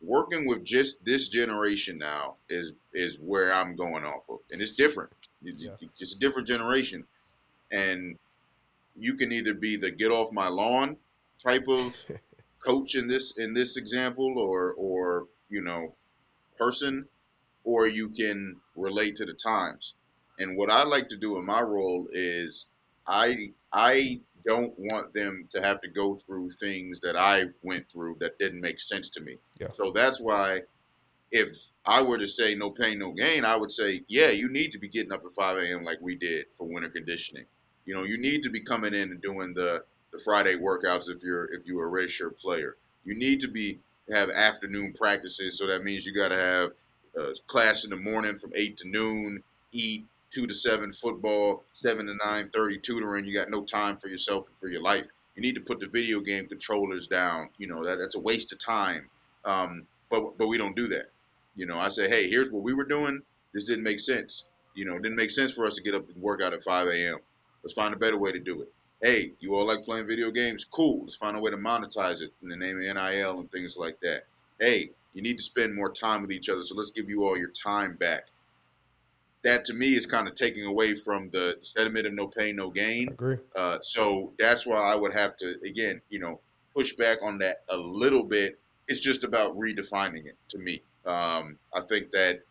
working with just this generation now is is where I'm going off of, and it's different. It's, Yeah. it's a different generation, and you can either be the get off my lawn type of coach in this in this example, or or you know person, or you can relate to the times. And what I like to do in my role is I I don't want them to have to go through things that I went through that didn't make sense to me. Yeah. So that's why if I were to say no pain, no gain, I would say, yeah, you need to be getting up at 5 a.m. like we did for winter conditioning. You know, you need to be coming in and doing the, the Friday workouts if you're if you're a redshirt player. You need to be have afternoon practices, so that means you got to have uh, class in the morning from eight to noon, eat two to seven football, seven to nine thirty tutoring. You got no time for yourself and for your life. you need to put the video game controllers down. You know, that, that's a waste of time. Um, but but we don't do that. You know, I say, hey, here's what we were doing. This didn't make sense. You know, it didn't make sense for us to get up and work out at 5 a.m. Let's find a better way to do it. Hey, you all like playing video games? Cool. Let's find a way to monetize it in the name of NIL and things like that. Hey, you need to spend more time with each other, so let's give you all your time back. That to me is kind of taking away from the sentiment of no pain, no gain. I agree. Uh, so that's why I would have to, again, you know, push back on that a little bit. It's just about redefining it to me. Um, I think that,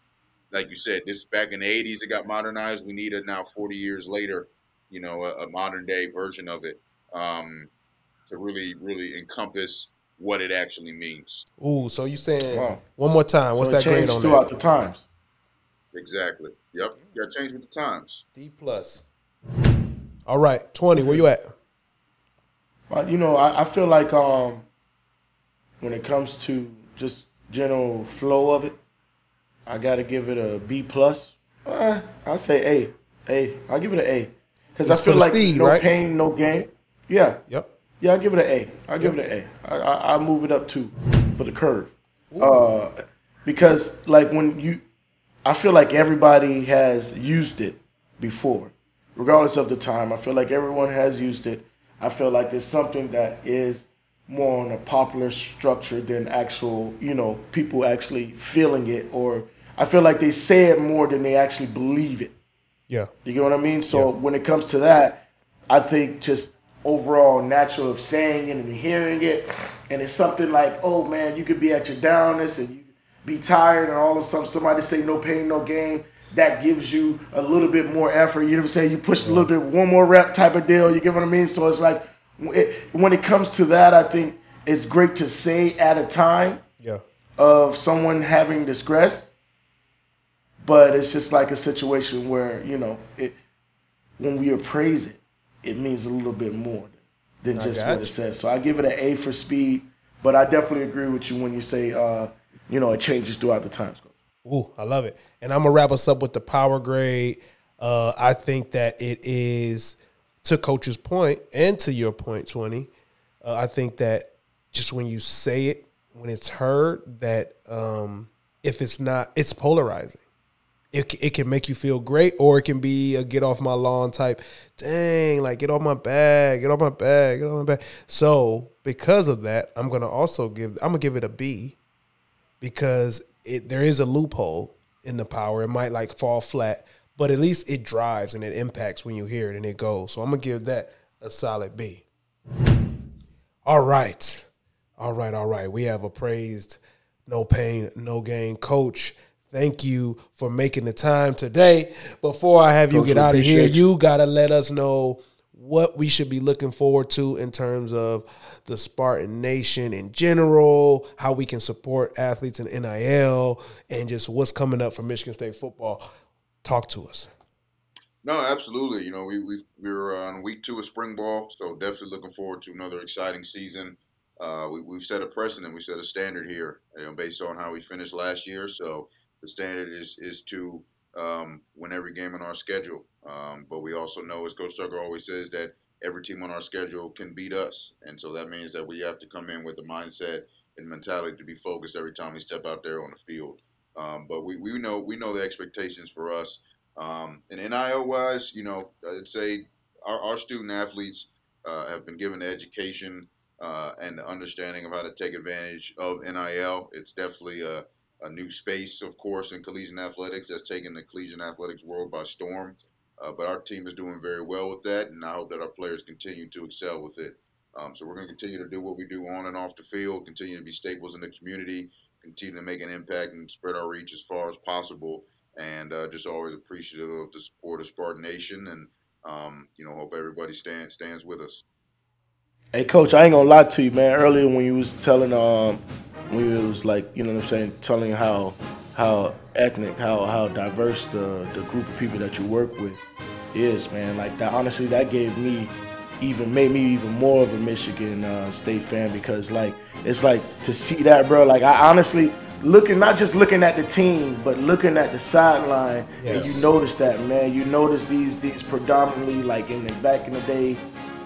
like you said, this back in the 80s, it got modernized. We need it now 40 years later, you know, a, a modern day version of it um, to really, really encompass what it actually means. Ooh, so you saying Wow. one more time? What's so it that grade changed on throughout that? the times. Exactly. Yep. You got to change with the times. D plus. All right, twenty. Where you at? But you know, I, I feel like um, when it comes to just general flow of it, I gotta give it a B plus. Uh, I say A. A. I give it an A because I feel like speed, no right? pain, no gain. Yeah, Yep. yeah. I give it an A. I give it an A. I, I, I move it up two for the curve. Uh, because like when you, I feel like everybody has used it before, regardless of the time. I feel like everyone has used it. I feel like it's something that is more on a popular structure than actual, you know, people actually feeling it. Or I feel like they say it more than they actually believe it. Yeah. You get what I mean? So when it comes to that, I think just overall natural of saying it and hearing it, and it's something like, oh man, you could be at your downness and you be tired, and all of a sudden somebody say no pain, no gain. That gives you a little bit more effort. You know what I'm saying? You push a little bit, one more rep type of deal. You get what I mean? So it's like it, when it comes to that, I think it's great to say at a time Yeah. of someone having distress, but it's just like a situation where you know it. When we appraise it, it means a little bit more than just what you. it says. So I give it an A for speed, but I definitely agree with you when you say, uh, you know, it changes throughout the times. Ooh, I love it. And I'm gonna wrap us up with the power grade. Uh, I think that it is to coach's point and to your point, twenty. Uh, I think that just when you say it, when it's heard, that um, if it's not, it's polarizing. It, it can make you feel great, or it can be a get off my lawn type. Dang, like get off my bag, get off my bag, get off my bag. So because of that, I'm gonna also give. I'm gonna give it a B because it there is a loophole in the power. It might like fall flat, but at least it drives and it impacts when you hear it and it goes. So I'm gonna give that a solid B. All right. All right, all right. We have appraised no pain, no gain. Coach, thank you for making the time today. Before I have you Coach, get out of here, you. you gotta let us know what we should be looking forward to in terms of the Spartan Nation in general, how we can support athletes in NIL, and just what's coming up for Michigan State football. Talk to us. No, absolutely. You know, we we we're on week two of spring ball, so definitely looking forward to another exciting season. Uh, we, we've set a precedent, we set a standard here, you know, based on how we finished last year. So the standard is is to um, win every game on our schedule. Um, but we also know, as Coach Tucker always says, that every team on our schedule can beat us, and so that means that we have to come in with the mindset and mentality to be focused every time we step out there on the field. Um, but we, we know we know the expectations for us. Um, and NIL wise, you know, I'd say our, our student athletes uh, have been given the education uh, and the understanding of how to take advantage of NIL. It's definitely a, a new space, of course, in collegiate athletics that's taken the collegiate athletics world by storm. Uh, but our team is doing very well with that, and I hope that our players continue to excel with it. Um, so we're going to continue to do what we do on and off the field, continue to be staples in the community, continue to make an impact and spread our reach as far as possible and uh, just always appreciative of the support of Spartan Nation, and um, you know, hope everybody stands stands with us. Hey, coach, I ain't gonna lie to you, man. Earlier when you was telling, um, you was like, you know what I'm saying, telling how how ethnic, how how diverse the the group of people that you work with is, man. Like that, honestly, that gave me even made me even more of a Michigan uh, State fan because like it's like to see that, bro. Like I honestly looking not just looking at the team, but looking at the sideline, and you notice that, man. You notice these these predominantly like in the back in the day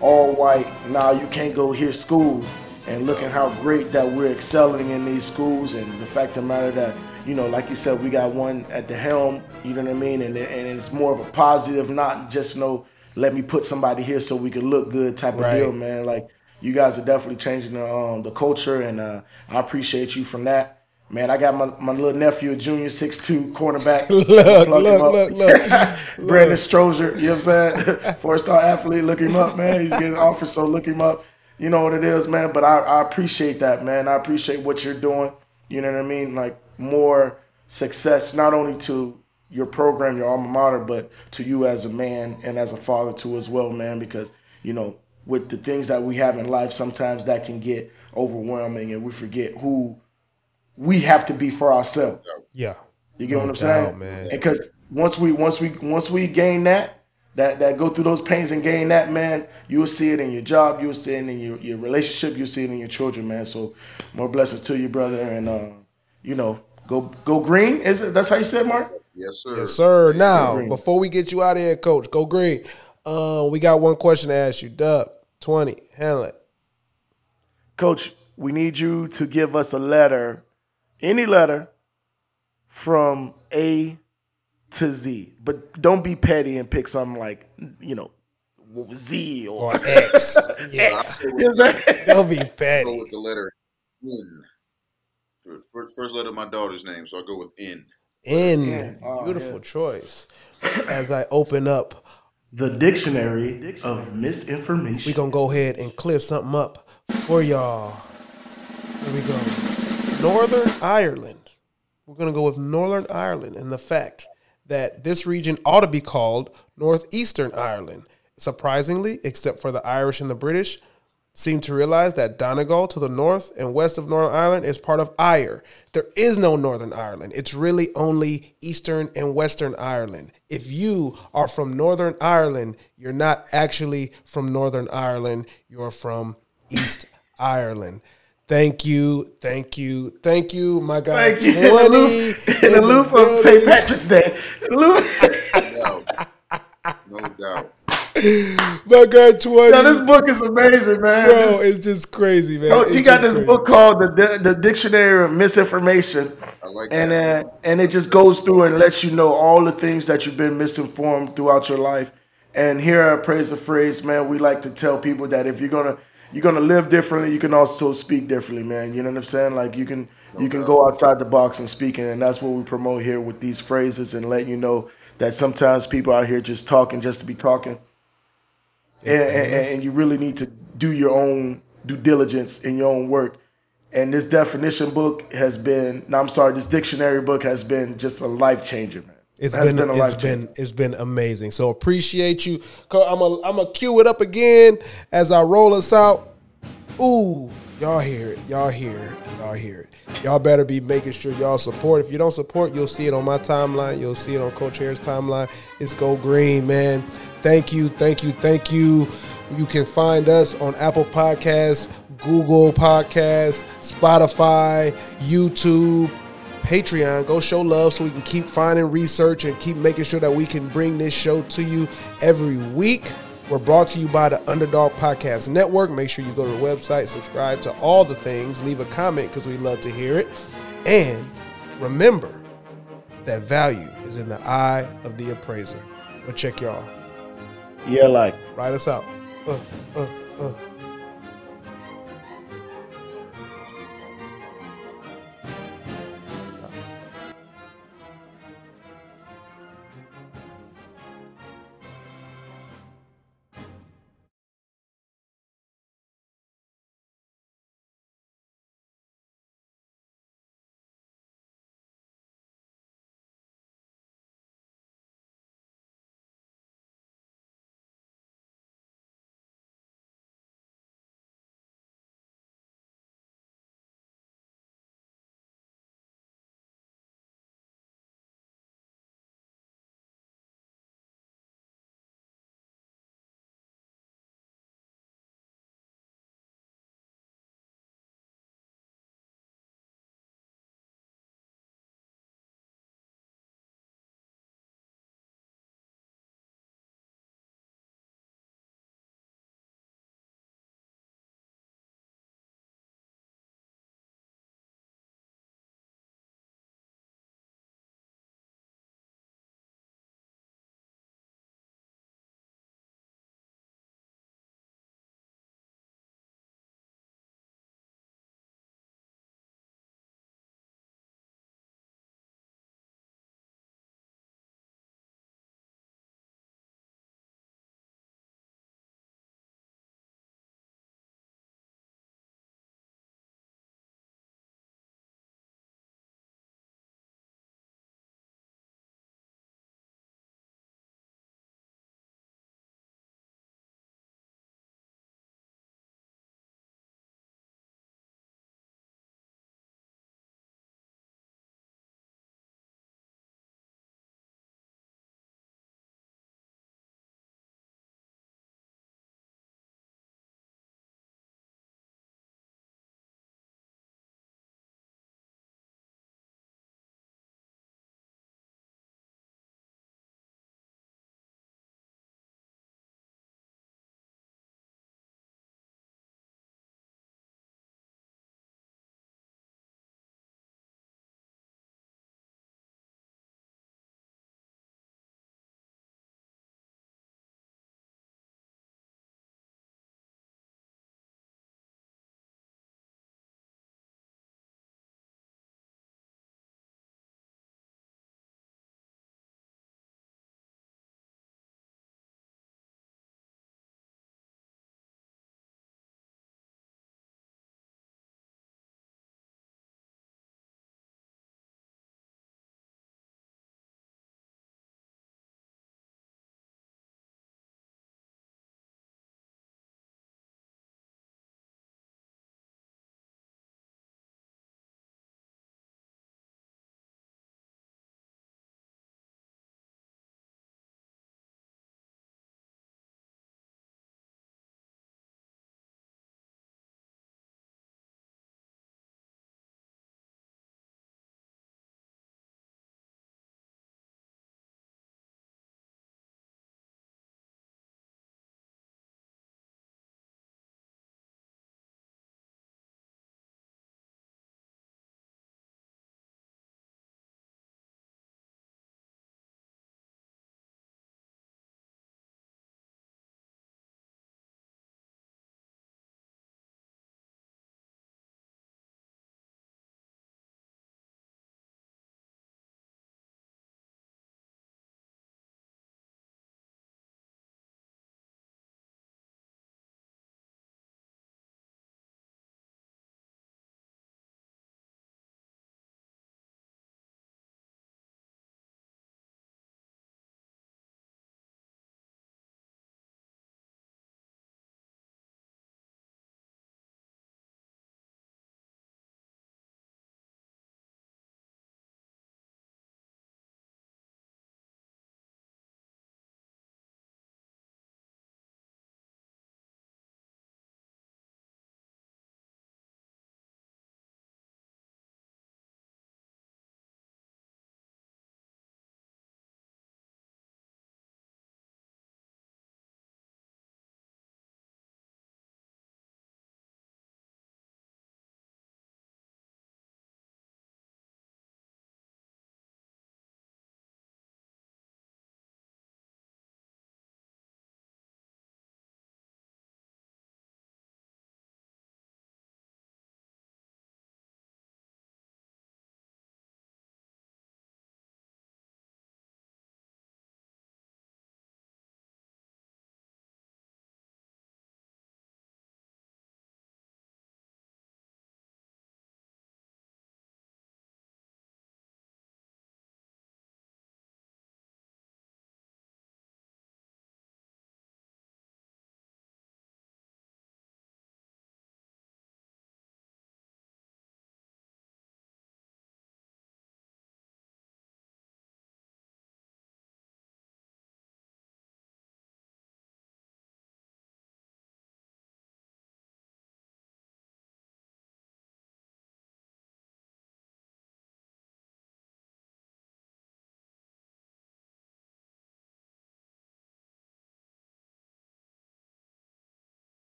all white. Now you can't go hear schools and look at how great that we're excelling in these schools and the fact of the matter that you know like you said we got one at the helm you know what i mean and, and it's more of a positive not just no let me put somebody here so we can look good type of deal man like you guys are definitely changing the, um, the culture and uh, i appreciate you from that man i got my, my little nephew a junior 6'2 cornerback [LAUGHS] Look, him look, look, look. [LAUGHS] Brandon Strozier, you know what I'm saying? [LAUGHS] Four star athlete, look him up, man. He's getting offers, so look him up. You know what it is, man. But I, I appreciate that, man. I appreciate what you're doing. You know what I mean? Like more success, not only to your program, your alma mater, but to you as a man and as a father too as well, man. Because you know, with the things that we have in life, sometimes that can get overwhelming, and we forget who we have to be for ourselves. Yeah. You get No what I'm saying? man. Because once we once we once we gain that, that that go through those pains and gain that, man, you will see it in your job, you will see it in your, your relationship, you'll see it in your children, man. So more blessings to you, brother, and uh, you know, go go green. Is it that's how you said, Mark? Yes, sir. Yes, sir. Now, before we get you out of here, coach, go green. Uh, we got one question to ask you. Dub, 20, handle it. Coach, we need you to give us a letter, any letter from A to Z. But don't be petty and pick something like, you know, Z or, Or [LAUGHS] X. I yes. go with, You know what I'm saying? Don't be go with the letter N. First, first letter of my daughter's name, so I go with N. N. Yeah. Oh, Beautiful yeah. choice. As I open up, The dictionary of misinformation. we're going to go ahead and clear something up for y'all. Here we go. Northern Ireland. We're going to go with Northern Ireland and the fact that this region ought to be called Northeastern Ireland. Surprisingly, except for the Irish and the British, seem to realize that Donegal to the north and west of Northern Ireland is part of Ire. There is no Northern Ireland. It's really only Eastern and Western Ireland. If you are from Northern Ireland, you're not actually from Northern Ireland, you're from East Ireland. Thank you, thank you, thank you, my guy. Thank you. 20 In the loop, in the loop of. St. Patrick's Day. No doubt. No doubt. My guy 20. Now, this book is amazing, man. Bro, This- it's just crazy, man. Coach, It's he got this crazy. book called the, the the Dictionary of Misinformation, I like and that. uh, and it just goes through and lets you know all the things that you've been misinformed throughout your life. And here I Praise the Phrase, man, we like to tell people that if you're gonna you're gonna live differently, you can also speak differently, man. You know what I'm saying? Like you can you can go outside the box and speak, and that's what we promote here with these phrases and letting you know that sometimes people out here just talking just to be talking and, and, and you really need to do your own due diligence in your own work. And this definition book has been, no, I'm sorry, this dictionary book has been just a life changer, man. It's been, a it's life been changer. it's been amazing. So appreciate you. I'm a I'm a cue it up again as I roll us out. Ooh, y'all hear it. Y'all hear it. Y'all hear it. Y'all better be making sure y'all support. If you don't support, you'll see it on my timeline. You'll see it on Coach Harris' timeline. It's Go Green, man. Thank you, thank you, thank you. You can find us on Apple Podcasts, Google Podcasts, Spotify, YouTube, Patreon. Go show love so we can keep finding research and keep making sure that we can bring this show to you every week. We're brought to you by the Underdog Podcast Network. Make sure you go to the website, subscribe to all the things, leave a comment because we love to hear it. And remember that value is in the eye of the appraiser. But check y'all. Yeah, like. Write us out. Uh, uh, uh.